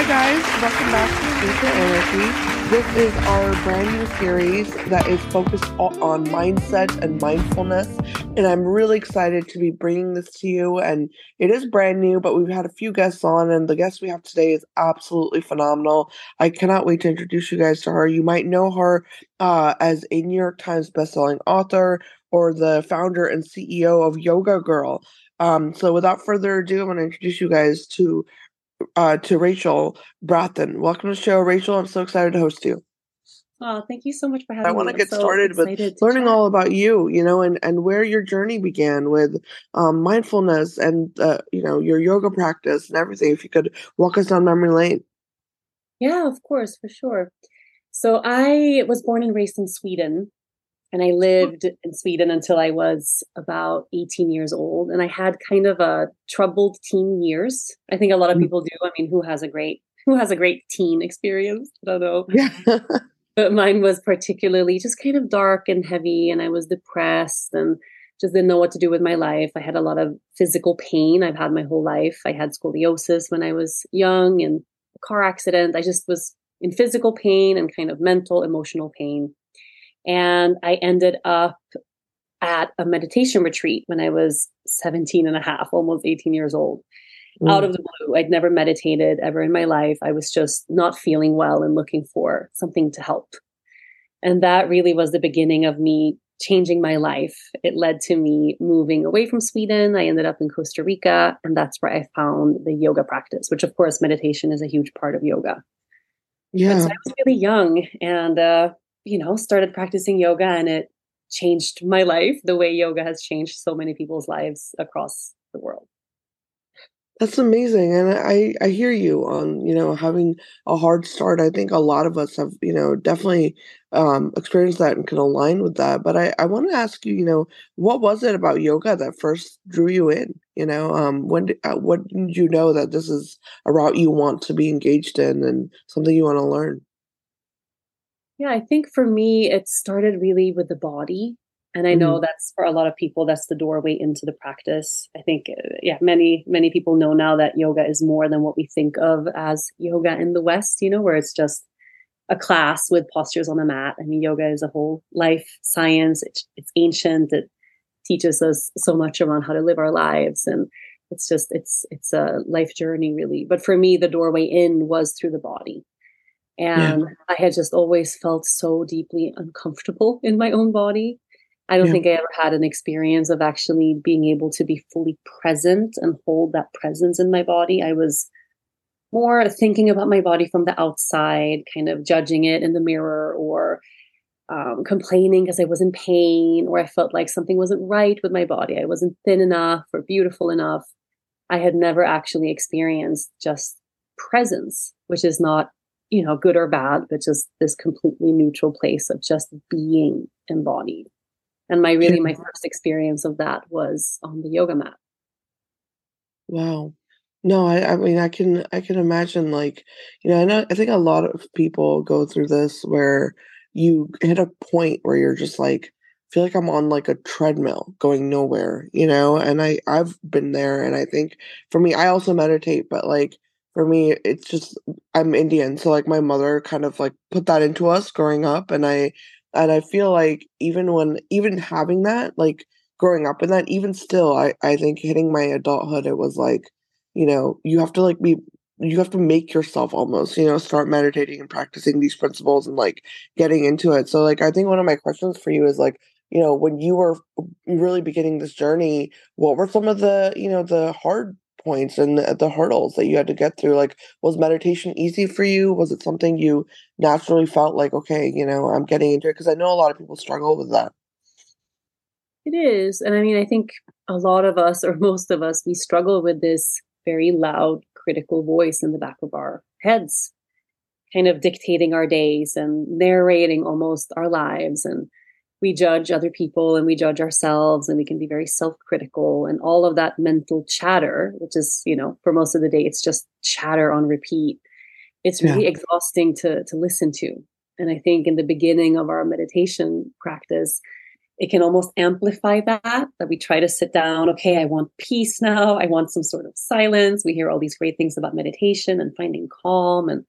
Hi guys, welcome back to Future Energy. This is our brand new series that is focused on mindset and mindfulness, and I'm really excited to be bringing this to you. And it is brand new, but we've had a few guests on, and the guest we have today is absolutely phenomenal. I cannot wait to introduce you guys to her. You might know her uh, as a New York Times bestselling author or the founder and CEO of Yoga Girl. Um, so without further ado, I'm going to introduce you guys to uh, to Rachel Brathen. Welcome to the show, Rachel. I'm so excited to host you. Oh, thank you so much for having me. I want to get so started with learning all about you, you know, and, and where your journey began with um, mindfulness and, uh, you know, your yoga practice and everything. If you could walk us down memory lane. Yeah, of course, for sure. So I was born and raised in Sweden and I lived in Sweden until I was about 18 years old. And I had kind of a troubled teen years. I think a lot of mm. people do. I mean, who has a great who has a great teen experience? I don't know. Yeah. but mine was particularly just kind of dark and heavy, and I was depressed and just didn't know what to do with my life. I had a lot of physical pain I've had my whole life. I had scoliosis when I was young and a car accident. I just was in physical pain and kind of mental, emotional pain and I ended up at a meditation retreat when I was 17 and a half, almost 18 years old. Mm. Out of the blue, I'd never meditated ever in my life. I was just not feeling well and looking for something to help. And that really was the beginning of me changing my life. It led to me moving away from Sweden. I ended up in Costa Rica, and that's where I found the yoga practice, which, of course, meditation is a huge part of yoga. Yeah. So I was really young, and uh, you know, started practicing yoga and it changed my life the way yoga has changed so many people's lives across the world. That's amazing. And I, I hear you on, you know, having a hard start. I think a lot of us have, you know, definitely um, experienced that and can align with that. But I, I want to ask you, you know, what was it about yoga that first drew you in? You know, um, when did, uh, what did you know that this is a route you want to be engaged in and something you want to learn? Yeah, I think for me, it started really with the body. And I know mm-hmm. that's for a lot of people, that's the doorway into the practice. I think, uh, yeah, many, many people know now that yoga is more than what we think of as yoga in the West, you know, where it's just a class with postures on the mat. I mean, yoga is a whole life science. It's, it's ancient. It teaches us so much around how to live our lives. And it's just, it's, it's a life journey really. But for me, the doorway in was through the body. And yeah. I had just always felt so deeply uncomfortable in my own body. I don't yeah. think I ever had an experience of actually being able to be fully present and hold that presence in my body. I was more thinking about my body from the outside, kind of judging it in the mirror or um, complaining because I was in pain or I felt like something wasn't right with my body. I wasn't thin enough or beautiful enough. I had never actually experienced just presence, which is not you know, good or bad, but just this completely neutral place of just being embodied. And my really my first experience of that was on the yoga mat. Wow. No, I, I mean I can I can imagine like, you know, I know I think a lot of people go through this where you hit a point where you're just like feel like I'm on like a treadmill going nowhere, you know? And I I've been there and I think for me I also meditate, but like for me it's just i'm indian so like my mother kind of like put that into us growing up and i and i feel like even when even having that like growing up in that even still i i think hitting my adulthood it was like you know you have to like be you have to make yourself almost you know start meditating and practicing these principles and like getting into it. So like i think one of my questions for you is like you know when you were really beginning this journey what were some of the you know the hard points and the, the, hurdles that you had to get through like was meditation easy for you? Was it something you naturally felt like okay you know i'm getting into it because i know a lot of people struggle with that. It is and i mean i think a lot of us or most of us we struggle with this very loud critical voice in the back of our heads kind of dictating our days and narrating almost our lives and we judge other people and we judge ourselves and we can be very self-critical and all of that mental chatter which is you know for most of the day it's just chatter on repeat. It's really yeah. exhausting to to listen to. And i think in the beginning of our meditation practice it can almost amplify that that we try to sit down okay i want peace now. I want some sort of silence. We hear all these great things about meditation and finding calm and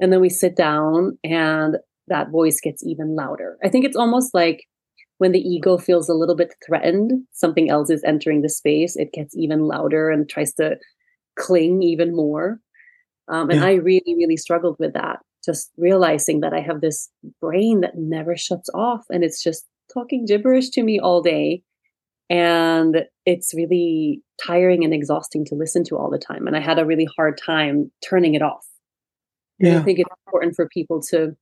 and then we sit down and that voice gets even louder i think it's almost like when the ego feels a little bit threatened something else is entering the space it gets even louder and tries to cling even more um, and yeah. i really really struggled with that just realizing that i have this brain that never shuts off and it's just talking gibberish to me all day. And it's really tiring and exhausting to listen to all the time. And I had a really hard time turning it off. Yeah. I think it's important for people to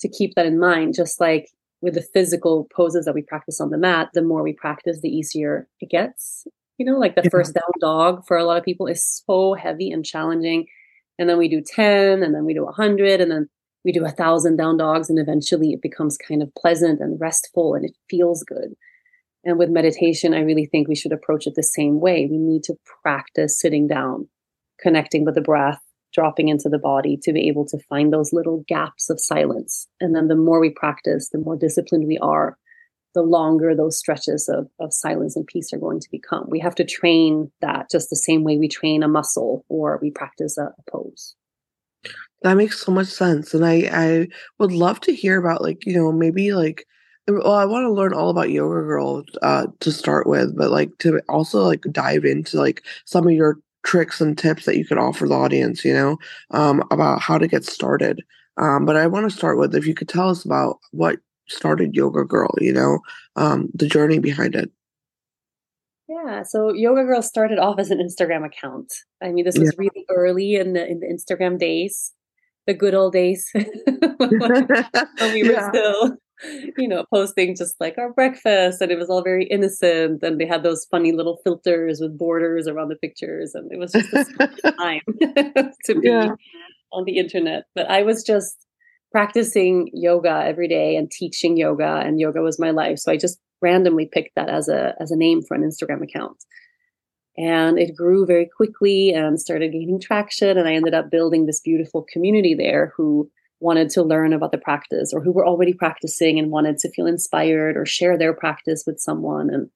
to keep that in mind, just like with the physical poses that we practice on the mat, the more we practice, the easier it gets. You know, like the yeah. first down dog for a lot of people is so heavy and challenging. And then we do 10 and then we do 100 and then we do a thousand down dogs and eventually it becomes kind of pleasant and restful and it feels good and with meditation i really think we should approach it the same way we need to practice sitting down connecting with the breath dropping into the body to be able to find those little gaps of silence. And then the more we practice the more disciplined we are the longer those stretches of, of silence and peace are going to become. We have to train that just the same way we train a muscle or we practice a, a pose. That makes so much sense. And I I would love to hear about like, you know, maybe like well, I want to learn all about Yoga Girl uh to start with, but like to also like dive into like some of your tricks and tips that you could offer the audience, you know, um about how to get started. Um but I want to start with if you could tell us about what started Yoga Girl, you know, um the journey behind it. Yeah, so Yoga Girl started off as an Instagram account. I mean, this was yeah. really early in the in the Instagram days the good old days when we were yeah. still you know posting just like our breakfast and it was all very innocent and they had those funny little filters with borders around the pictures and it was just a time to be yeah. on the internet but i was just practicing yoga every day and teaching yoga and yoga was my life so i just randomly picked that as a as a name for an instagram account and it grew very quickly and started gaining traction. And I ended up building this beautiful community there who wanted to learn about the practice or who were already practicing and wanted to feel inspired or share their practice with someone. And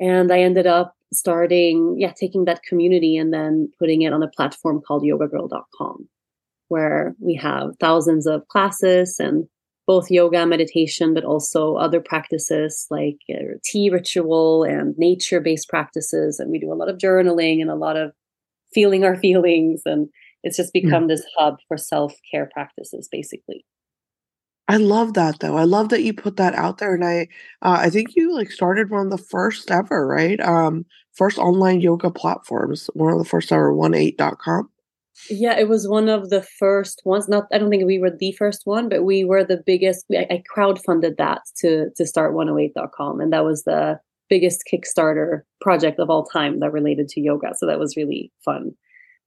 and I ended up starting, yeah, taking that community and then putting it on a platform called yogagirl.com, where we have thousands of classes and both yoga, meditation, but also other practices like uh, tea ritual and nature based practices. And we do a lot of journaling and a lot of feeling our feelings. And it's just hmm. become mm. this hub for self care practices, basically. I love that though. I love that you put that out there, and I, uh, I think you like started one of the first ever, right? Um, first online yoga platforms, one of the first ever, 108.com. Yeah, it was one of the first ones. Not, I don't think we were the first one, but we were the biggest. I, I crowdfunded that to to start 108.com, and that was the biggest Kickstarter project of all time that related to yoga. So that was really fun.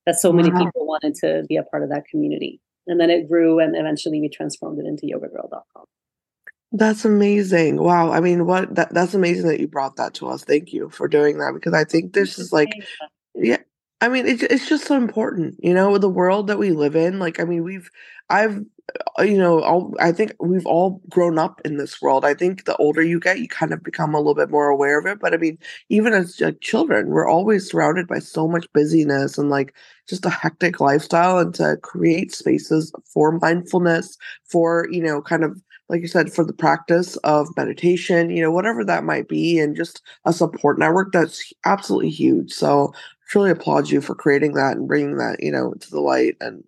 That so many wow. people wanted to be a part of that community, and then it grew, and eventually we transformed it into YogaGirl.com. That's amazing. Wow. I mean, what that, that's amazing that you brought that to us. Thank you for doing that because I think this is like yeah, I mean, it's it's just so important, you know, with the world that we live in. Like, I mean, we've, I've, Uh, you know, all, I think we've all grown up in this world. I think the older you get, you kind of become a little bit more aware of it. But I mean, even as like, children, we're always surrounded by so much busyness and like just a hectic lifestyle. And to create spaces for mindfulness, for you know, kind of like you said, for the practice of meditation, you know, whatever that might be, and just a support network that's absolutely huge. So truly applaud you for creating that and bringing that, you know, to the light. And,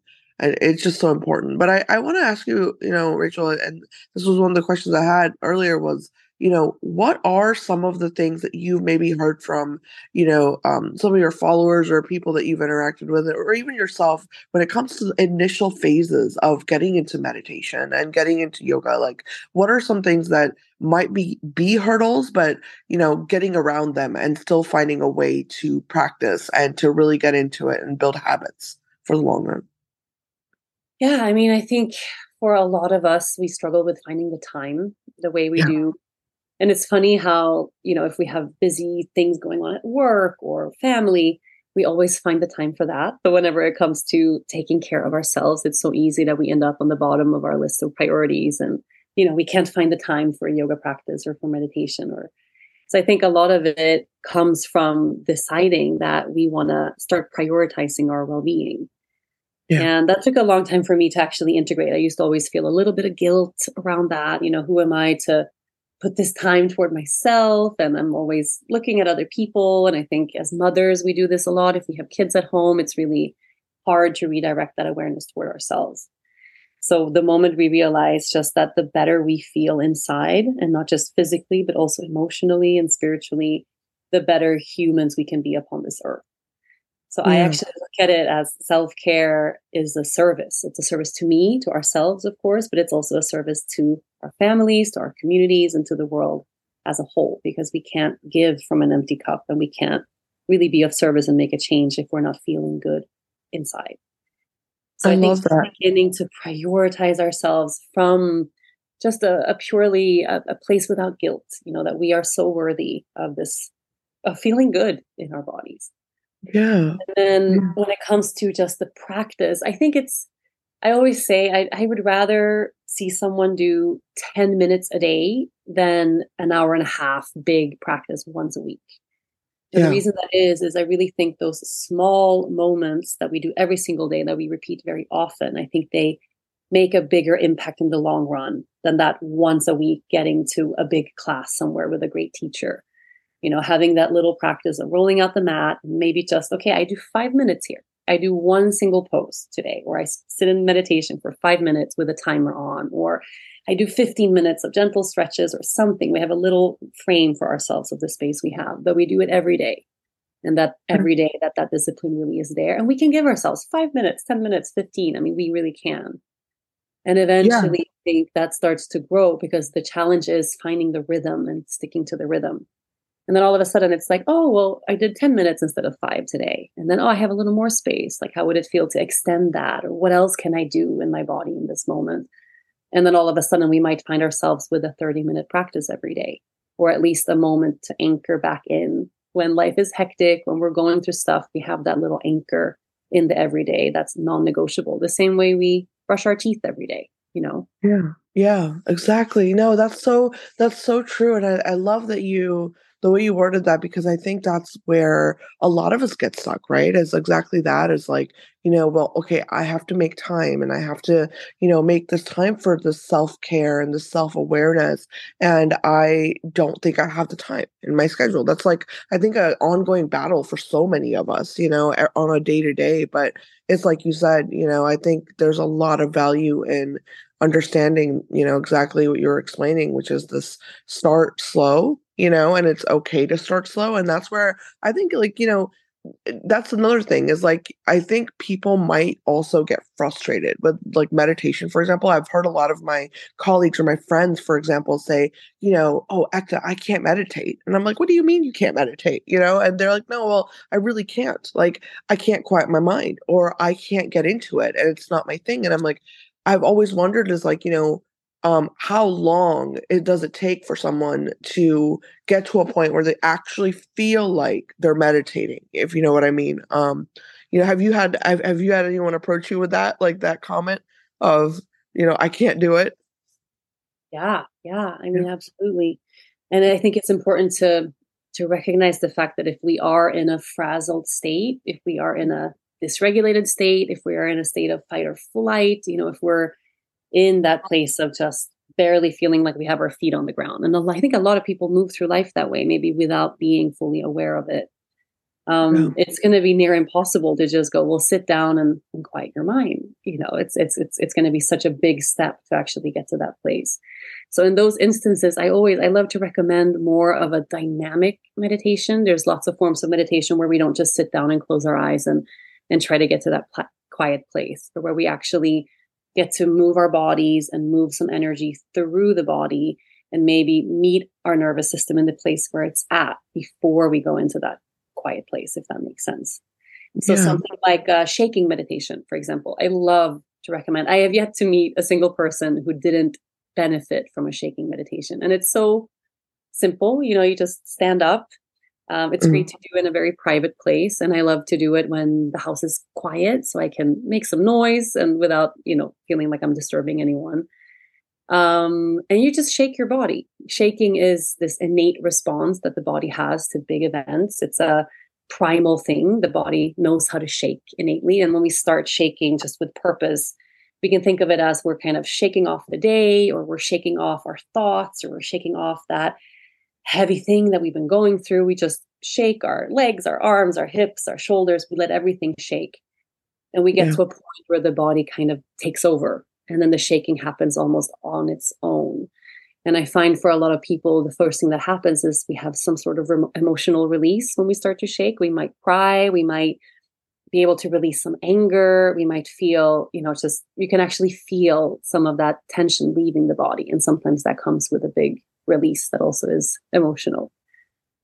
it's just so important. But I, I want to ask you, you know, Rachel, and this was one of the questions I had earlier was, you know, what are some of the things that you've maybe heard from, you know, um, some of your followers or people that you've interacted with, or even yourself when it comes to the initial phases of getting into meditation and getting into yoga? Like, what are some things that might be be hurdles, but you know, getting around them and still finding a way to practice and to really get into it and build habits for the long run? Yeah, I mean, I think for a lot of us, we struggle with finding the time the way we yeah. do and it's funny how, you know, if we have busy things going on at work or family, we always find the time for that. But whenever it comes to taking care of ourselves, it's so easy that we end up on the bottom of our list of priorities and you know we can't find the time for yoga practice or for meditation or so i think a lot of it comes from deciding that we want to start prioritizing our well-being yeah. and that took a long time for me to actually integrate. I used to always feel a little bit of guilt around that you know who am i to put this time toward myself? And i'm always looking at other people. And i think as mothers we do this a lot. If we have kids at home it's really hard to redirect that awareness toward ourselves. So the moment we realize just that the better we feel inside and not just physically but also emotionally and spiritually the better humans we can be upon this earth so yeah. I actually look at it as self care is a service. It's a service to me, to ourselves, of course, but it's also a service to our families, to our communities, and to the world as a whole, because we can't give from an empty cup and we can't really be of service and make a change if we're not feeling good inside. So I, I think that. beginning to prioritize ourselves from just a, a purely a, a place without guilt, you know, that we are so worthy of this, of feeling good in our bodies. Yeah. And then yeah. when it comes to just the practice, I think it's, I always say I, I would rather see someone do 10 minutes a day than an hour and a half big practice once a week. Yeah. The reason that is, is I really think those small moments that we do every single day that we repeat very often, I think they make a bigger impact in the long run than that once a week getting to a big class somewhere with a great teacher you know, having that little practice of rolling out the mat, maybe just, okay, I do five minutes here. I do one single pose today, or I sit in meditation for five minutes with a timer on, or I do 15 minutes of gentle stretches or something. We have a little frame for ourselves of the space we have, but we do it every day. And that mm-hmm. every day that that discipline really is there. And we can give ourselves five minutes, 10 minutes, 15. I mean, we really can. And eventually, yeah. I think that starts to grow because the challenge is finding the rhythm and sticking to the rhythm. And then all of a sudden it's like, oh, well, I did 10 minutes instead of five today. And then, oh, I have a little more space. Like, how would it feel to extend that? Or what else can I do in my body in this moment? And then all of a sudden we might find ourselves with a 30 minute practice every day, or at least a moment to anchor back in. When life is hectic, when we're going through stuff, we have that little anchor in the everyday that's non negotiable, the same way we brush our teeth every day, you know? Yeah. Yeah, exactly. No, that's so that's so true. And I, I love that you the way you worded that because I think that's where a lot of us get stuck, right? Is exactly that is like, you know, well, okay, I have to make time and I have to, you know, make this time for the self-care and the self-awareness. And I don't think I have the time in my schedule. That's like, I think an ongoing battle for so many of us, you know, on a day-to-day. But it's like you said, you know, I think there's a lot of value in understanding, you know, exactly what you're explaining, which is this start slow you know, and it's okay to start slow. And that's where I think, like, you know, eh, that's another thing is like, I think people might also get frustrated with like meditation, for example. I've heard a lot of my colleagues or my friends, for example, say, you know, oh, Ekta, I can't meditate. And I'm like, what do you mean you can't meditate? You know, and they're like, no, well, I really can't. Like, I can't quiet my mind or I can't get into it and it's not my thing. And I'm like, I've always wondered is like, you know, um, how long it does it take for someone to get to a point where they actually feel like they're meditating if you know what i mean um, you know have you had have, have you had anyone approach you with that like that comment of you know i can't do it yeah yeah i mean yeah. absolutely and i think it's important to to recognize the fact that if we are in a frazzled state if we are in a dysregulated state if we are in a state of fight or flight you know if we're in that place of just barely feeling like we have our feet on the ground. And I think a lot of people move through life that way, maybe without being fully aware of it. Um, yeah. It's going to be near impossible to just go, well, sit down and, and quiet your mind. You know, it's it's it's it's going to be such a big step to actually get to that place. So in those instances, I always I love to recommend more of a dynamic meditation. There's lots of forms of meditation where we don't just sit down and close our eyes and and try to get to that pl- quiet place, but where we actually get to move our bodies and move some energy through the body and maybe meet our nervous system in the place where it's at before we go into that quiet place, if that makes sense. So yeah. something like uh, shaking meditation, for example, I love to recommend. I have yet to meet a single person who didn't benefit from a shaking meditation. And it's so simple. You know, you just stand up um, it's mm great to do in a very private place, and I love to do it when the house is quiet, so I can make some noise and without, you know, feeling like I'm disturbing anyone. Um, and you just shake your body. Shaking is this innate response that the body has to big events. It's a primal thing. The body knows how to shake innately. And when we start shaking just with purpose, we can think of it as we're kind of shaking off the day, or we're shaking off our thoughts, or we're shaking off that heavy thing that we've been going through. We just shake our legs, our arms, our hips, our shoulders. We let everything shake. And we get yeah. to a point where the body kind of takes over. And then the shaking happens almost on its own. And I find for a lot of people, the first thing that happens is we have some sort of re- emotional release when we start to shake. We might cry, we might be able to release some anger, we might feel, you know, just you can actually feel some of that tension leaving the body. And sometimes that comes with a big release that also is emotional.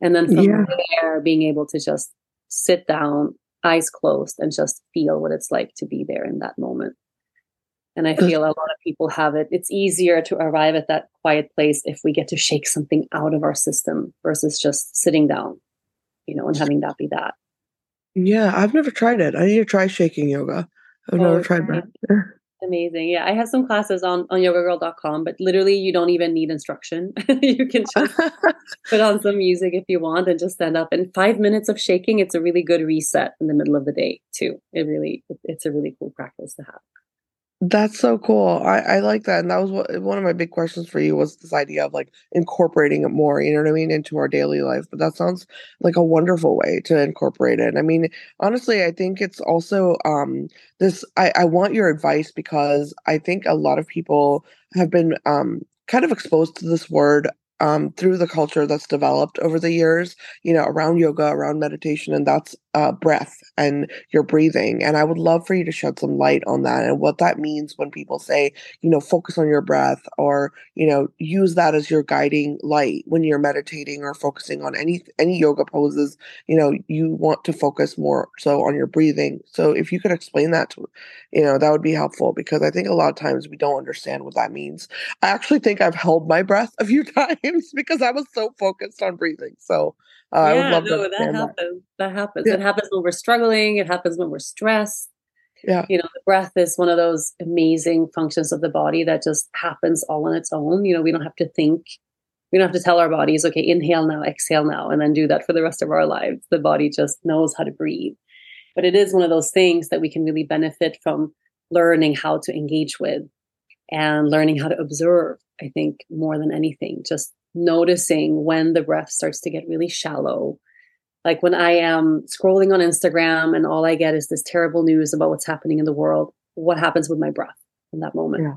And then from yeah. there, being able to just sit down, eyes closed, and just feel what it's like to be there in that moment. And I feel a lot of people have it. It's easier to arrive at that quiet place if we get to shake something out of our system versus just sitting down, you know, and having that be that. Yeah, I've never tried it. I need to try shaking yoga. I've oh, never tried that. Amazing. Yeah, I have some classes on on yogagirl.com, but literally you don't even need instruction. you can just put on some music if you want and just stand up. And five minutes of shaking, it's a really good reset in the middle of the day too. It really, it's a really cool practice to have. That's so cool. I, I like that. And that was what, one of my big questions for you was this idea of like incorporating it more, you know what I mean, into our daily life. But that sounds like a wonderful way to incorporate it. I mean, honestly, I think it's also um this I, I want your advice because I think a lot of people have been um kind of exposed to this word um, through the culture that's developed over the years, you know, around yoga, around meditation, and that's uh, breath and your breathing. And I would love for you to shed some light on that and what that means when people say, you know, focus on your breath or, you know, use that as your guiding light when you're meditating or focusing on any any yoga poses. You know, you want to focus more so on your breathing. So if you could explain that to, you know, that would be helpful because I think a lot of times we don't understand what that means. I actually think I've held my breath a few times because I was so focused on breathing. So uh, yeah, I would love no, that happens. That, that happens. Yeah. It happens when we're struggling. It happens when we're stressed. Yeah. You know, the breath is one of those amazing functions of the body that just happens all on its own. You know, we don't have to think. We don't have to tell our bodies, okay, inhale now, exhale now, and then do that for the rest of our lives. The body just knows how to breathe. But it is one of those things that we can really benefit from learning how to engage with and learning how to observe, I think, more than anything. Just noticing when the breath starts to get really shallow. Like when I am scrolling on Instagram and all I get is this terrible news about what's happening in the world, what happens with my breath in that moment? Yeah.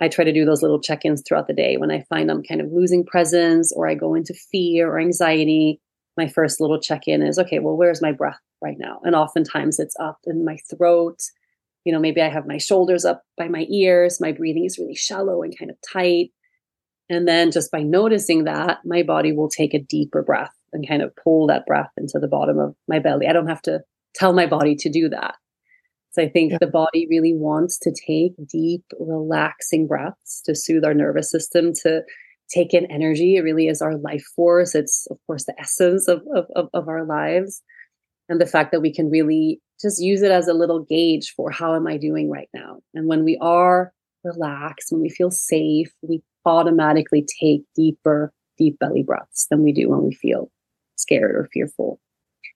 I try to do those little check ins throughout the day. When I find I'm kind of losing presence or I go into fear or anxiety, my first little check in is okay, well, where's my breath right now? And oftentimes it's up in my throat. You know, maybe I have my shoulders up by my ears. My breathing is really shallow and kind of tight. And then just by noticing that, my body will take a deeper breath and kind of pull that breath into the bottom of my belly. I don't have to tell my body to do that. So I think yeah. the body really wants to take deep, relaxing breaths to soothe our nervous system, to take in energy. It really is our life force. It's, of course, the essence of, of, of our lives. And the fact that we can really just use it as a little gauge for how am I doing right now? And when we are relaxed, when we feel safe, we automatically take deeper, deep belly breaths than we do when we feel scared or fearful.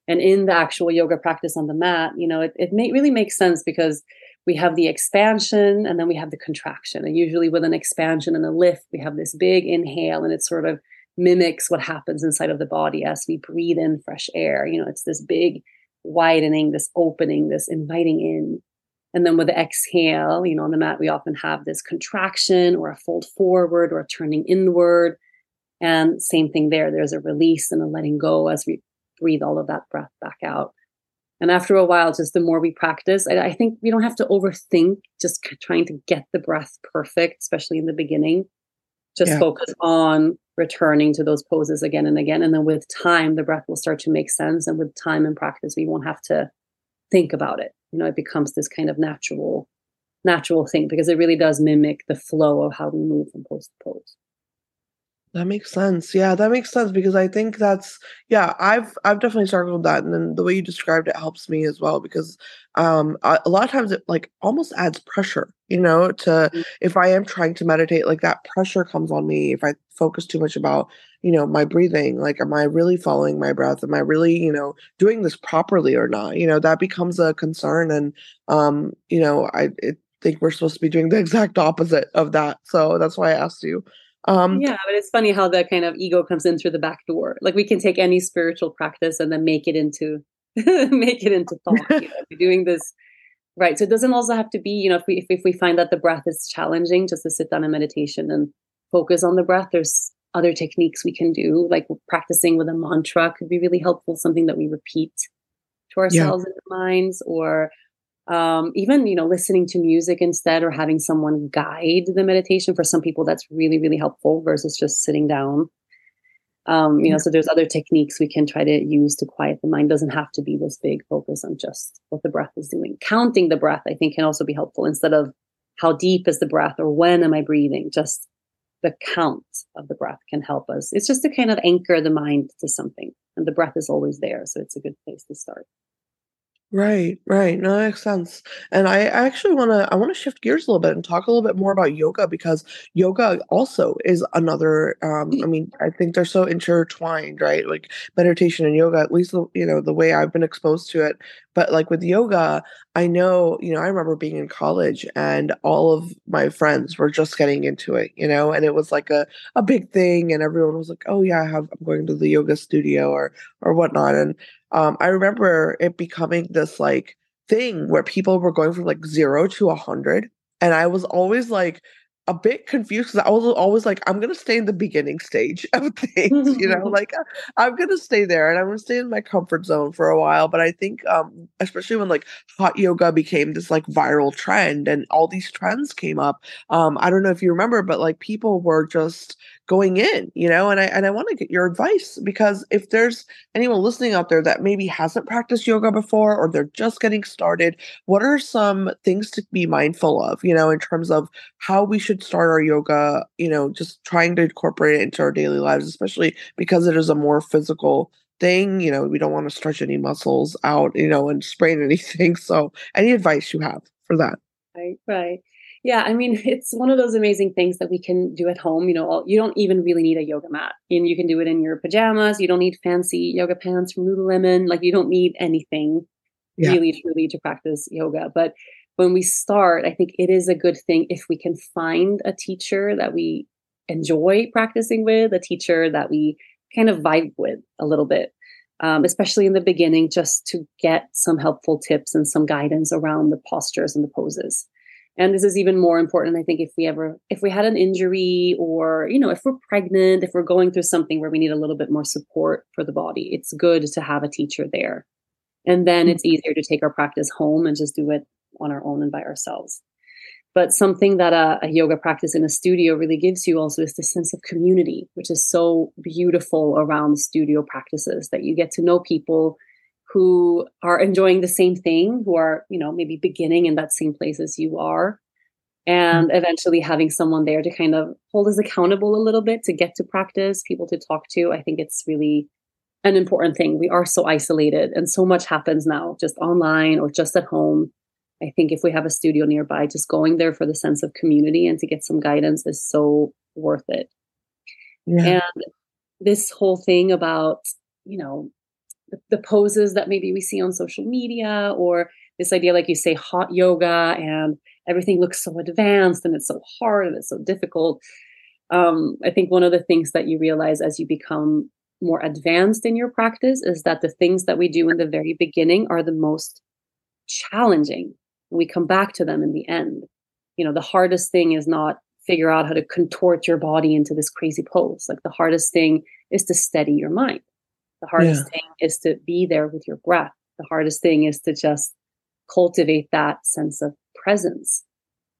And in the actual yoga practice on the mat, you know, it, it may, really makes sense because we have the expansion and then we have the contraction. And usually with an expansion and a lift, we have this big inhale and it sort of mimics what happens inside of the body as we breathe in fresh air. You know, it's this big widening, this opening, this inviting in. And then with the exhale, you know, on the mat, we often have this contraction or a fold forward or a turning inward. And same thing there. There's a release and a letting go as we breathe all of that breath back out. And after a while, just the more we practice, I, I think we don't have to overthink just trying to get the breath perfect, especially in the beginning. Just yeah. focus on returning to those poses again and again. And then with time, the breath will start to make sense. And with time and practice, we won't have to think about it you know it becomes this kind of natural natural thing because it really does mimic the flow of how we move from pose to pose. That makes sense. Yeah that makes sense because i think that's yeah i've i've definitely struggled with that and then the way you described it helps me as well because um a, a lot of times it like almost adds pressure you know, to Mm. if I am trying to meditate, like that pressure comes on me if I focus too much about, you know, my breathing. Like, am I really following my breath? Am I really, you know, doing this properly or not? You know, that becomes a concern. And, um, you know, I it, think we're supposed to be doing the exact opposite of that. So that's why I asked you. Um, Yeah, but it's funny how the kind of ego comes in through the back door. Like we can take any spiritual practice and then make it into make it into thought. You know, doing this right. So it doesn't also have to be, you know, if we if, if we find that the breath is challenging, just to sit down in meditation and focus on the breath. There's other techniques we can do, like practicing with a mantra could be really helpful, something that we repeat to yeah. ourselves in our minds, or um, even you know listening to music instead or having someone guide the meditation for some people that's really really helpful versus just sitting down um, you know so there's other techniques we can try to use to quiet the mind. Doesn't have to be this big focus on just what the breath is doing. Counting the breath i think can also be helpful instead of how deep is the breath or when am i breathing. Just the count of the breath can help us. It's just to kind of anchor the mind to something and the breath is always there so it's a good place to start Right, right. No, that makes sense. And I actually want to I want to shift gears a little bit and talk a little bit more about yoga because yoga also is another um I mean, I think they're so intertwined, right? Like meditation and yoga, at least the, you know, the way I've been exposed to it. But like with yoga, I know, you know, I remember being in college and all of my friends were just getting into it, you know, and it was like a a big thing and everyone was like, "Oh yeah, I have I'm going to the yoga studio or or whatnot." And um, I remember it becoming this like thing where people were going from like zero to a hundred, and I was always like a bit confused because I was always like, I'm gonna stay in the beginning stage of things, you know, like I'm gonna stay there and I'm gonna stay in my comfort zone for a while. But I think, um, especially when like hot yoga became this like viral trend and all these trends came up, um, I don't know if you remember, but like people were just going in, you know, and I and I want to get your advice because if there's anyone listening out there that maybe hasn't practiced yoga before or they're just getting started, what are some things to be mindful of, you know, in terms of how we should start our yoga, you know, just trying to incorporate it into our daily lives, especially because it is a more physical thing, you know, we don't want to stretch any muscles out, you know, and sprain anything. So, any advice you have for that? Right, right. Yeah, I mean, it's one of those amazing things that we can do at home. You know, you don't even really need a yoga mat. And you can do it in your pajamas. You don't need fancy yoga pants from Lululemon. Like, you don't need anything Yeah. really, truly to practice yoga. But when we start, I think it is a good thing if we can find a teacher that we enjoy practicing with, a teacher that we kind of vibe with a little bit. Um, especially in the beginning, just to get some helpful tips and some guidance around the postures and the poses and this is even more important i think if we ever if we had an injury or you know if we're pregnant if we're going through something where we need a little bit more support for the body it's good to have a teacher there. And then it's mm-hmm. easier to take our practice home and just do it on our own and by ourselves. But something that a, a yoga practice in a studio really gives you also is the sense of community which is so beautiful around studio practices that you get to know people who are enjoying the same thing, who are, you know, maybe beginning in that same place as you are, and mm-hmm. eventually having someone there to kind of hold us accountable a little bit to get to practice, people to talk to. I think it's really an important thing. We are so isolated and so much happens now just online or just at home. I think if we have a studio nearby, just going there for the sense of community and to get some guidance is so worth it. Yeah. And this whole thing about, you know, the, poses that maybe we see on social media or this idea like you say hot yoga and everything looks so advanced and it's so hard and it's so difficult. Um, i think one of the things that you realize as you become more advanced in your practice is that the things that we do in the very beginning are the most challenging. We come back to them in the end. You know the hardest thing is not figure out how to contort your body into this crazy pose. Like the hardest thing is to steady your mind the hardest Yeah. thing is to be there with your breath. The hardest thing is to just cultivate that sense of presence.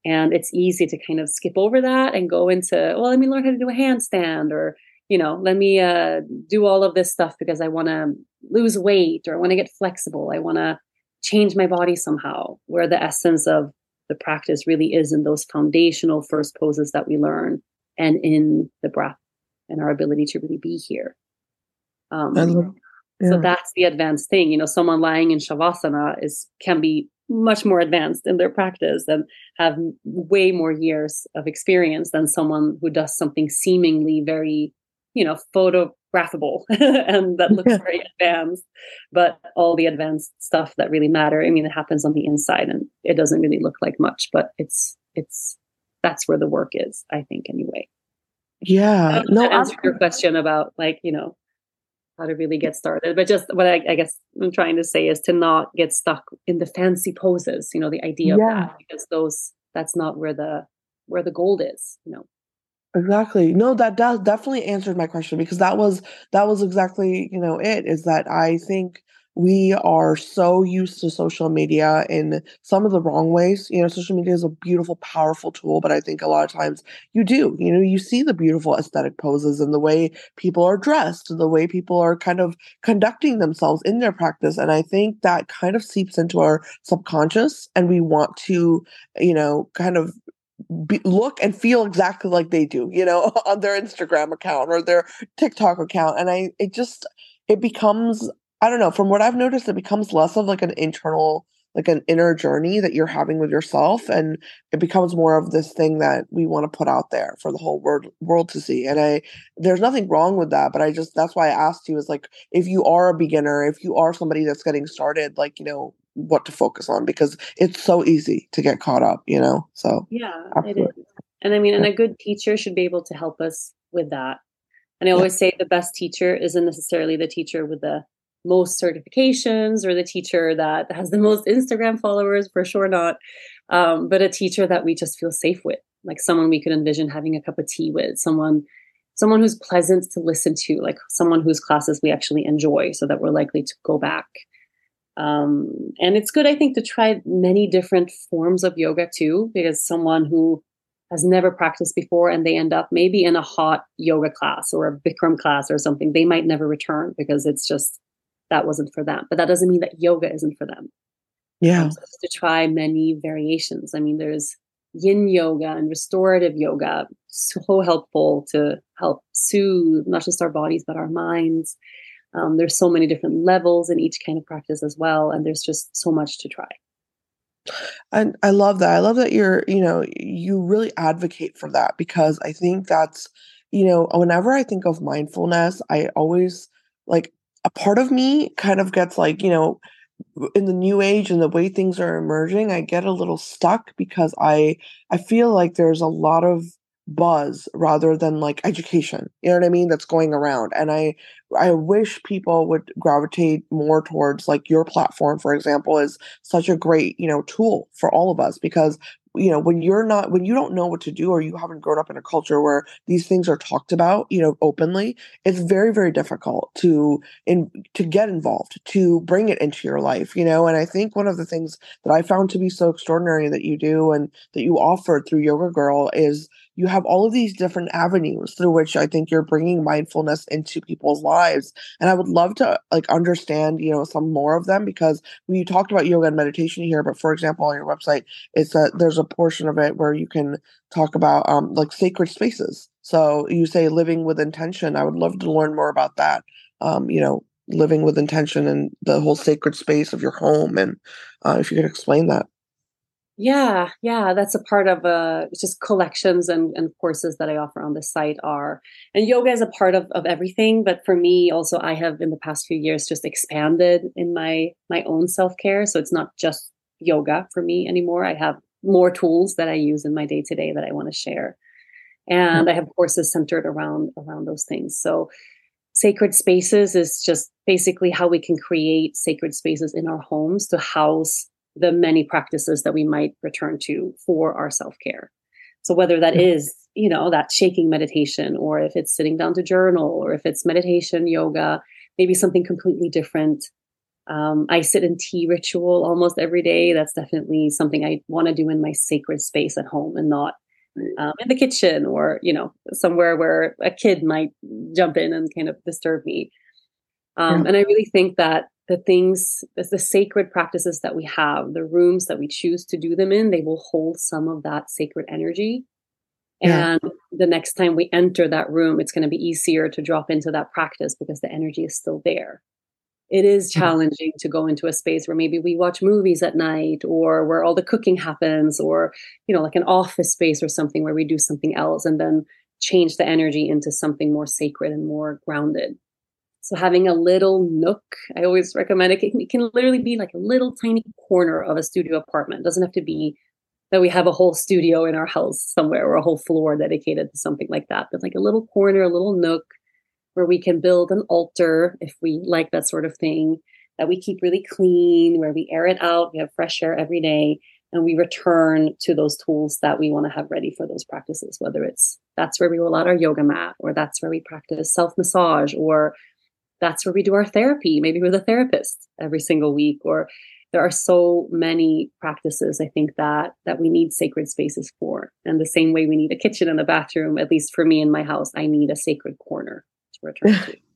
And it's easy to kind of skip over that and go into, well, let me learn how to do a handstand or, you know, let me uh, do all of this stuff because I want to lose weight or I want to get flexible. I want to change my body somehow, where the essence of the practice really is in those foundational first poses that we learn and in the breath and our ability to really be here. Um, love, so that's the advanced thing. You know, someone lying in shavasana is can be much more advanced in their practice and have way more years of experience than someone who does something seemingly very, you know, photographable and that looks very advanced. But all the advanced stuff that really matter, I mean, it happens on the inside and it doesn't really look like much, but it's it's that's where the work is, I think, anyway. Yeah. No, answer your question about like, you know, how to really get started. But just what I, I, guess I'm trying to say is to not get stuck in the fancy poses, you know, the idea yeah. of that, because those that's not where the where the gold is, you know. Exactly. No, that does definitely answered my question because that was that was exactly, you know, it is that I think we are so used to social media in some of the wrong ways. You know, social media is a beautiful, powerful tool, but I think a lot of times you do, you know, you see the beautiful aesthetic poses and the way people are dressed, the way people are kind of conducting themselves in their practice. And I think that kind of seeps into our subconscious and we want to, you know, kind of be, look and feel exactly like they do, you know, on their Instagram account or their TikTok account. And I, it just, it becomes I don't know, from what I've noticed, it becomes less of like an internal, like an inner journey that you're having with yourself. And it becomes more of this thing that we want to put out there for the whole world world to see. And I there's nothing wrong with that, but I just that's why I asked you is like if you are a beginner, if you are somebody that's getting started, like, you know, what to focus on because it's so easy to get caught up, you know? So yeah, absolutely. it is. And I mean, and a good teacher should be able to help us with that. And I always say the best teacher isn't necessarily the teacher with the most certifications or the teacher that has the most Instagram followers, for sure not. Um, but a teacher that we just feel safe with, like someone we could envision having a cup of tea with, someone someone who's pleasant to listen to, like someone whose classes we actually enjoy, so that we're likely to go back. Um, and it's good, I think, to try many different forms of yoga too, because someone who has never practiced before and they end up maybe in a hot yoga class or a Bikram class or something, they might never return because it's just that wasn't for them. But that doesn't mean that yoga isn't for them. Yeah. Um, so to try many variations. I mean, there's yin yoga and restorative yoga, so helpful to help soothe not just our bodies, but our minds. Um, there's so many different levels in each kind of practice as well. And there's just so much to try. And I love that. I love that you're, you know, you really advocate for that because I think that's, you know, whenever I think of mindfulness, I always like a part of me kind of gets like, you know, in the new age and the way things are emerging, I get a little stuck because I I feel like there's a lot of buzz rather than like education. You know what I mean? That's going around. And I I wish people would gravitate more towards like your platform, for example, is such a great, you know, tool for all of us because you know when you're not when you don't know what to do or you haven't grown up in a culture where these things are talked about you know openly it's very very difficult to in to get involved to bring it into your life you know? And i think one of the things that i found to be so extraordinary that you do and that you offered through yoga girl is you have all of these different avenues through which I think you're bringing mindfulness into people's lives. And I would love to like understand, you know, some more of them because when you talked about yoga and meditation here, but for example, on your website, it's that there's a portion of it where you can talk about um, like sacred spaces. So you say living with intention. I would love to learn more about that. Um, you know, living with intention and the whole sacred space of your home. And uh, if you could explain that. Yeah, yeah, that's a part of uh, just collections and, and courses that I offer on the site are, and yoga is a part of, of everything. But for me, also, I have in the past few years just expanded in my my own self care. So it's not just yoga for me anymore. I have more tools that I use in my day to day that I want to share, and mm-hmm. I have courses centered around around those things. So sacred spaces is just basically how we can create sacred spaces in our homes to house the many practices that we might return to for our self-care. So whether that is you know that shaking meditation or if it's sitting down to journal or if it's meditation yoga maybe something completely different. Um, i sit in tea ritual almost every day. That's definitely something i want to do in my sacred space at home and not um, in the kitchen or you know somewhere where a kid might jump in and kind of disturb me. Um, yeah. and i really think that the things, the sacred practices that we have, the rooms that we choose to do them in, they will hold some of that sacred energy. Yeah. And the next time we enter that room, it's going to be easier to drop into that practice because the energy is still there. it is mm-hmm. challenging to go into a space where maybe we watch movies at night or where all the cooking happens or you know like an office space or something where we do something else and then change the energy into something more sacred and more grounded so having a little nook i always recommend it. It can literally be like a little tiny corner of a studio apartment. It doesn't have to be that we have a whole studio in our house somewhere or a whole floor dedicated to something like that but like a little corner a little nook where we can build an altar if we like that sort of thing that we keep really clean, where we air it out, we have fresh air every day, and we return to those tools that we want to have ready for those practices, whether it's that's where we roll out our yoga mat, or that's where we practice self massage, or that's where we do our therapy, maybe with a therapist every single week, or there are so many practices i think that that we need sacred spaces for and the same way we need a kitchen and a bathroom at least for me in my house i need a sacred corner to return to.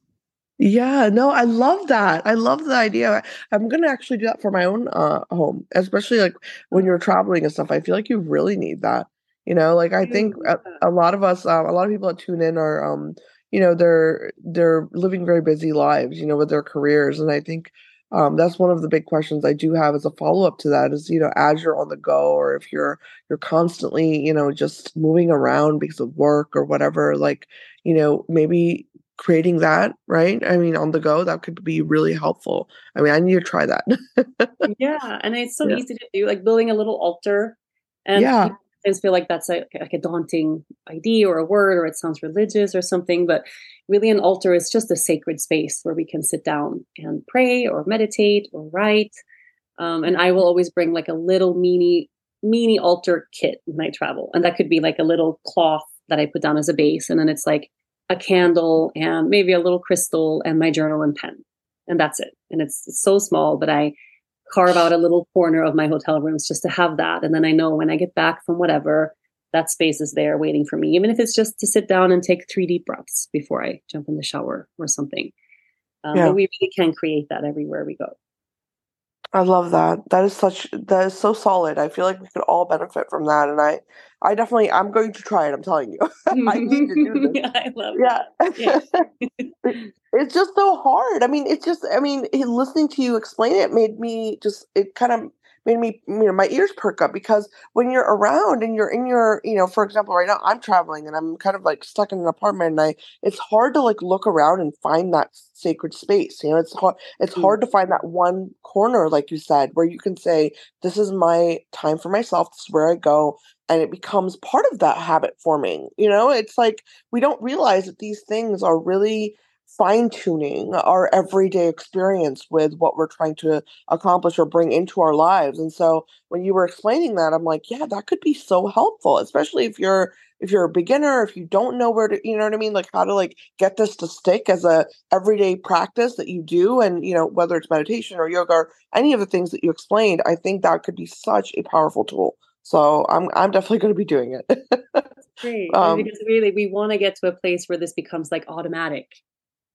Yeah, no, I love that. I love the idea. I'm gonna actually do that for my own uh, home, especially like when you're traveling and stuff. I feel like you really need that. You know, like I think a, a lot of us, um, a lot of people that tune in are, um, you know, they're they're living very busy lives, you know, with their careers, and I think um, that's one of the big questions I do have as a follow up to that is you know as you're on the go or if you're you're constantly you know just moving around because of work or whatever like you know maybe creating that, right? I mean, on the go, that could be really helpful. I mean, I need to try that. yeah, and it's so yeah. easy to do, like building a little altar. And yeah. Just feel like that's a, like a daunting idea or a word, or it sounds religious or something. But really, an altar is just a sacred space where we can sit down and pray or meditate or write. Um, and I will always bring like a little mini mini altar kit when I travel, and that could be like a little cloth that I put down as a base, and then it's like a candle and maybe a little crystal and my journal and pen. And that's it. And it's, so small, but I carve out a little corner of my hotel rooms just to have that. And then I know when I get back from whatever, that space is there waiting for me, even if it's just to sit down and take three deep breaths before I jump in the shower or something. Um, yeah. But we really can create that everywhere we go. I love that. That is such that is so solid. I feel like we could all benefit from that, and I, I definitely, I'm going to try it. I'm telling you, I need to do this. I love yeah. Yeah. it's just so hard. I mean, it's just, I mean, listening to you explain it made me just, it kind of made me you know my ears perk up because when you're around and you're in your you know for example right now i'm traveling and i'm kind of like stuck in an apartment and i it's hard to like look around and find that sacred space you know it's hard it's mm. hard to find that one corner like you said where you can say this is my time for myself this is where i go and it becomes part of that habit forming you know it's like we don't realize that these things are really fine tuning our everyday experience with what we're trying to accomplish or bring into our lives. And so when you were explaining that, I'm like, yeah, that could be so helpful, especially if you're if you're a beginner, if you don't know where to, you know what I mean, like how to like get this to stick as a everyday practice that you do, and you know whether it's meditation or yoga or any of the things that you explained, I think that could be such a powerful tool. So I'm I'm definitely going to be doing it. Great, um, because really we want to get to a place where this becomes like automatic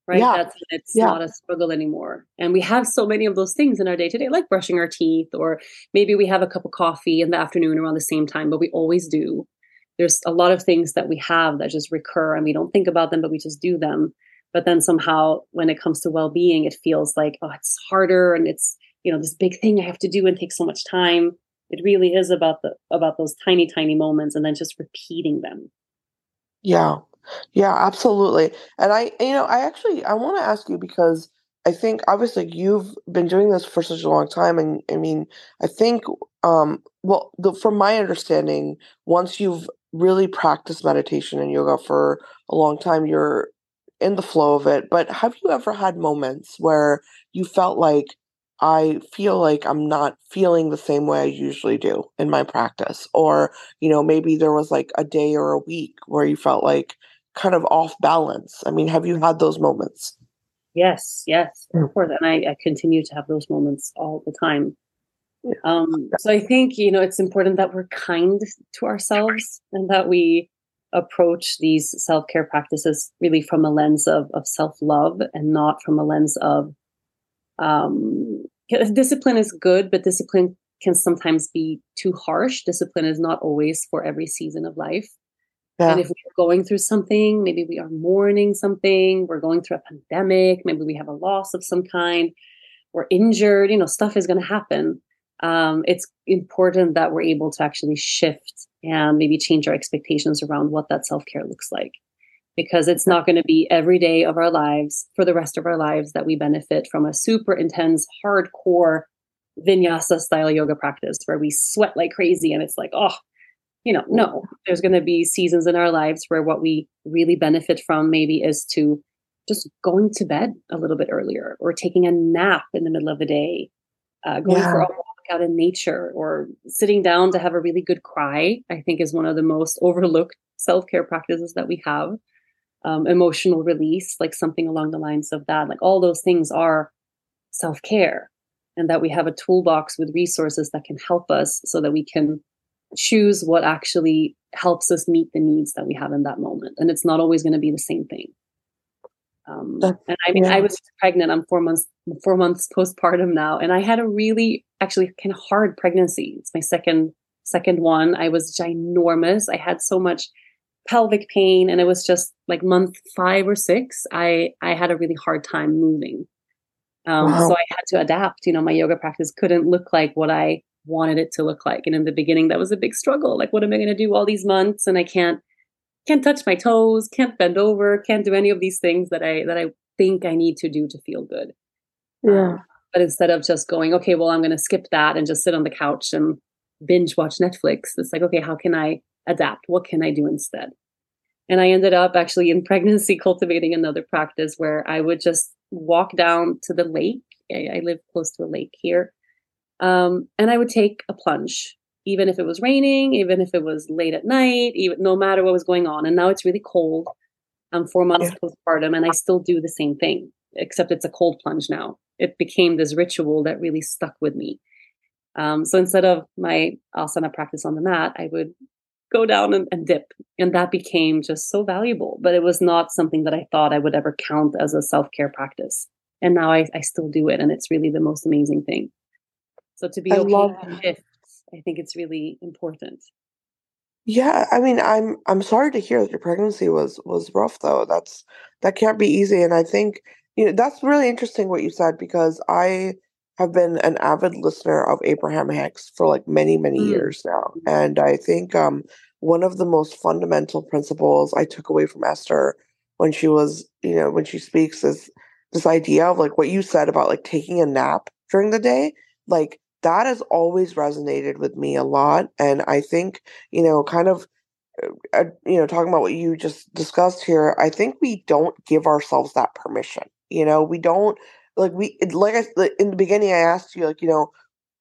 right? Yeah. That's it's yeah. not a struggle anymore. And we have so many of those things in our day to day, like brushing our teeth, or maybe we have a cup of coffee in the afternoon around the same time, but we always do. There's a lot of things that we have that just recur and we don't think about them, but we just do them. But then somehow when it comes to well being, it feels like, oh, it's harder and it's, you know, this big thing I have to do and take so much time. It really is about the about those tiny, tiny moments and then just repeating them. Yeah, yeah, absolutely. And I, you know, I actually I want to ask you because I think obviously you've been doing this for such a long time, and I mean, I think, um, well, the, from my understanding, once you've really practiced meditation and yoga for a long time, you're in the flow of it. But have you ever had moments where you felt like I feel like I'm not feeling the same way I usually do in my practice. Or, you know, maybe there was like a day or a week where you felt like kind of off balance? I mean, have you had those moments? Yes, yes, of mm. course. And I, I continue to have those moments all the time. Um, so I think, you know, it's important that we're kind to ourselves and that we approach these self-care practices really from a lens of, of self-love and not from a lens of um, discipline is good, but discipline can sometimes be too harsh. Discipline is not always for every season of life. Yeah. And if we're going through something, maybe we are mourning something, we're going through a pandemic, maybe we have a loss of some kind, we're injured, you know, stuff is going to happen. Um, it's important that we're able to actually shift and maybe change our expectations around what that self care looks like. Because it's not going to be every day of our lives for the rest of our lives that we benefit from a super intense, hardcore vinyasa style yoga practice where we sweat like crazy and it's like, oh, you know, no, there's going to be seasons in our lives where what we really benefit from maybe is to just going to bed a little bit earlier or taking a nap in the middle of the day, uh, going yeah. for a walk out in nature or sitting down to have a really good cry, I think is one of the most overlooked self care practices that we have. Um, emotional release, like something along the lines of that. Like all those things are self care, and that we have a toolbox with resources that can help us so that we can choose what actually helps us meet the needs that we have in that moment. And it's not always going to be the same thing. Um, and I mean, yeah. I was pregnant. I'm four months four months postpartum now, and I had a really actually kind of hard pregnancy. It's my second second one. I was ginormous. I had so much pelvic pain, and it was just like month five or six. I I had a really hard time moving. Um, wow. So I had to adapt. You know, my yoga practice couldn't look like what I wanted it to look like. And in the beginning, that was a big struggle. Like, what am I going to do all these months? And I can't can't touch my toes, can't bend over, can't do any of these things that I that I think I need to do to feel good. Yeah. Um, but instead of just going, okay, well, I'm going to skip that and just sit on the couch and binge watch Netflix, it's like, okay, how can I adapt? What can I do instead? And I ended up actually in pregnancy cultivating another practice where I would just walk down to the lake. I, I live close to a lake here um, and I would take a plunge, even if it was raining, even if it was late at night, even no matter what was going on. And now it's really cold. I'm four months yeah. postpartum, and I still do the same thing, except it's a cold plunge now. It became this ritual that really stuck with me. Um, so instead of my asana practice on the mat, I would go down and, and, dip. And that became just so valuable. But it was not something that I thought I would ever count as a self care practice. And now I, I still do it. And it's really the most amazing thing. So to be I okay love, with shifts, I think it's really important. Yeah, I mean, I'm I'm sorry to hear that your pregnancy was was rough though. That's that can't be easy, and I think you know that's really interesting what you said because I have been an avid listener of Abraham Hicks for like many many mm. years now, and I think um one of the most fundamental principles I took away from Esther when she was you know when she speaks is this idea of like what you said about like taking a nap during the day like that has always resonated with me a lot. And I think, you know, kind of, uh, uh, you know, talking about what you just discussed here, I think we don't give ourselves that permission. You know, we don't like we like I in the beginning. I asked you like, you know,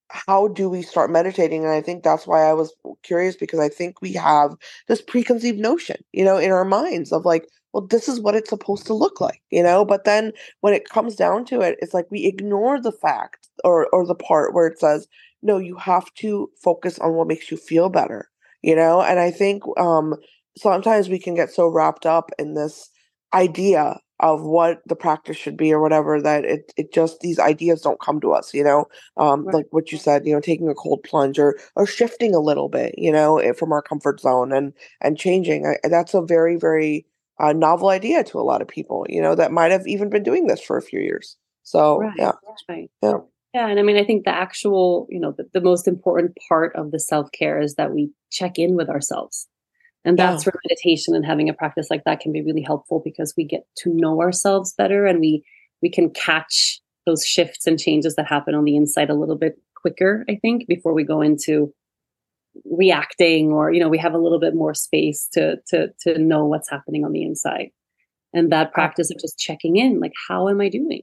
how do we start meditating? And I think that's why I was curious because I think we have this preconceived notion, you know, in our minds of like, well, this is what it's supposed to look like, you know? But then when it comes down to it, it's like we ignore the fact or or the part where it says, no, you have to focus on what makes you feel better, you know? And I think um sometimes we can get so wrapped up in this idea of what the practice should be or whatever that it, it just these ideas don't come to us you know um right. like what you said you know taking a cold plunge or or shifting a little bit you know eh, from our comfort zone and and changing I, that's a very very a novel idea to a lot of people, you know, that might have even been doing this for a few years. So, right, yeah. Right. Yeah. Yeah. And I mean, I think the actual, you know, the, the most important part of the self care is that we check in with ourselves. And that's yeah. where meditation and having a practice like that can be really helpful because we get to know ourselves better and we we can catch those shifts and changes that happen on the inside a little bit quicker, I think, before we go into reacting or you know we have a little bit more space to to to know what's happening on the inside. And that practice of just checking in like how am i doing?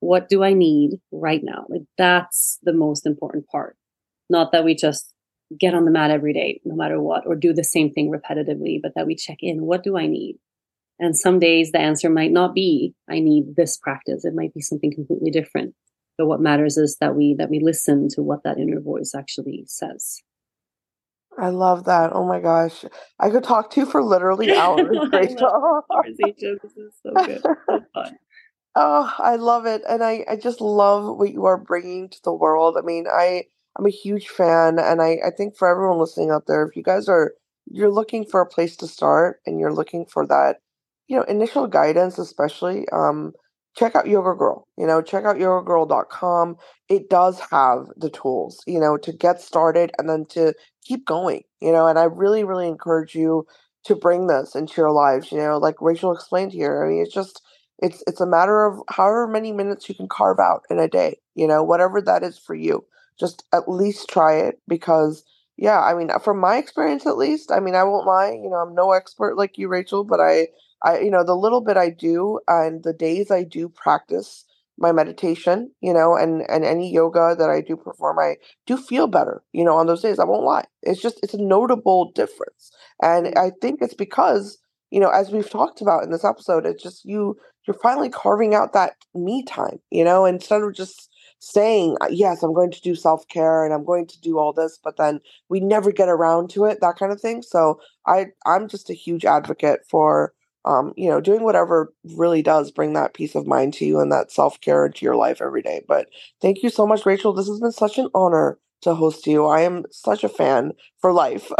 What do i need right now? Like that's the most important part. Not that we just get on the mat every day no matter what or do the same thing repetitively but that we check in what do i need? And some days the answer might not be i need this practice. It might be something completely different. But what matters is that we that we listen to what that inner voice actually says I love that. Oh my gosh. I could talk to you for literally hours, Rachel. Conversation. This is so good. So fun. Oh, I love it. And I, I just love what you are bringing to the world. I mean, I, I'm a huge fan. And I, I think for everyone listening out there, if you guys are you're looking for a place to start and you're looking for that, you know, initial guidance, especially, um, check out Yoga Girl. You know, check out yogagirl.com. It does have the tools, you know, to get started and then to keep going, you know, and I really, really encourage you to bring this into your lives, you know, like Rachel explained here. I mean, it's just it's it's a matter of however many minutes you can carve out in a day, you know, whatever that is for you. Just at least try it because yeah, I mean, from my experience at least, I mean, I won't lie, you know, I'm no expert like you, Rachel, but I I, you know, the little bit I do and the days I do practice my meditation, you know, and and any yoga that I do perform, I do feel better, you know, on those days. I won't lie. It's just it's a notable difference. And I think it's because, you know, as we've talked about in this episode, it's just you you're finally carving out that me time, you know, instead of just saying, uh, yes, I'm going to do self care and I'm going to do all this, but then we never get around to it, that kind of thing. So I I'm just a huge advocate for um, you know, doing whatever really does bring that peace of mind to you and that self care into your life every day. But thank you so much, Rachel. This has been such an honor to host you. I am such a fan for life,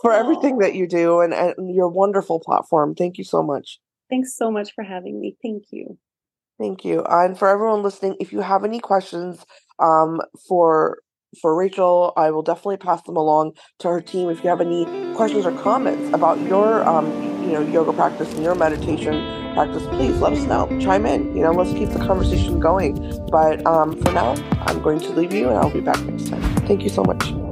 for Aww. everything that you do and, and your wonderful platform. Thank you so much. Thanks so much for having me. Thank you. Thank you. And for everyone listening, if you have any questions um, for for Rachel, I will definitely pass them along to her team. If you have any questions or comments about your um, you know yoga practice and your meditation practice, please let us know. Chime in. You know, let's keep the conversation going. But um, for now, I'm going to leave you, and I'll be back next time. Thank you so much.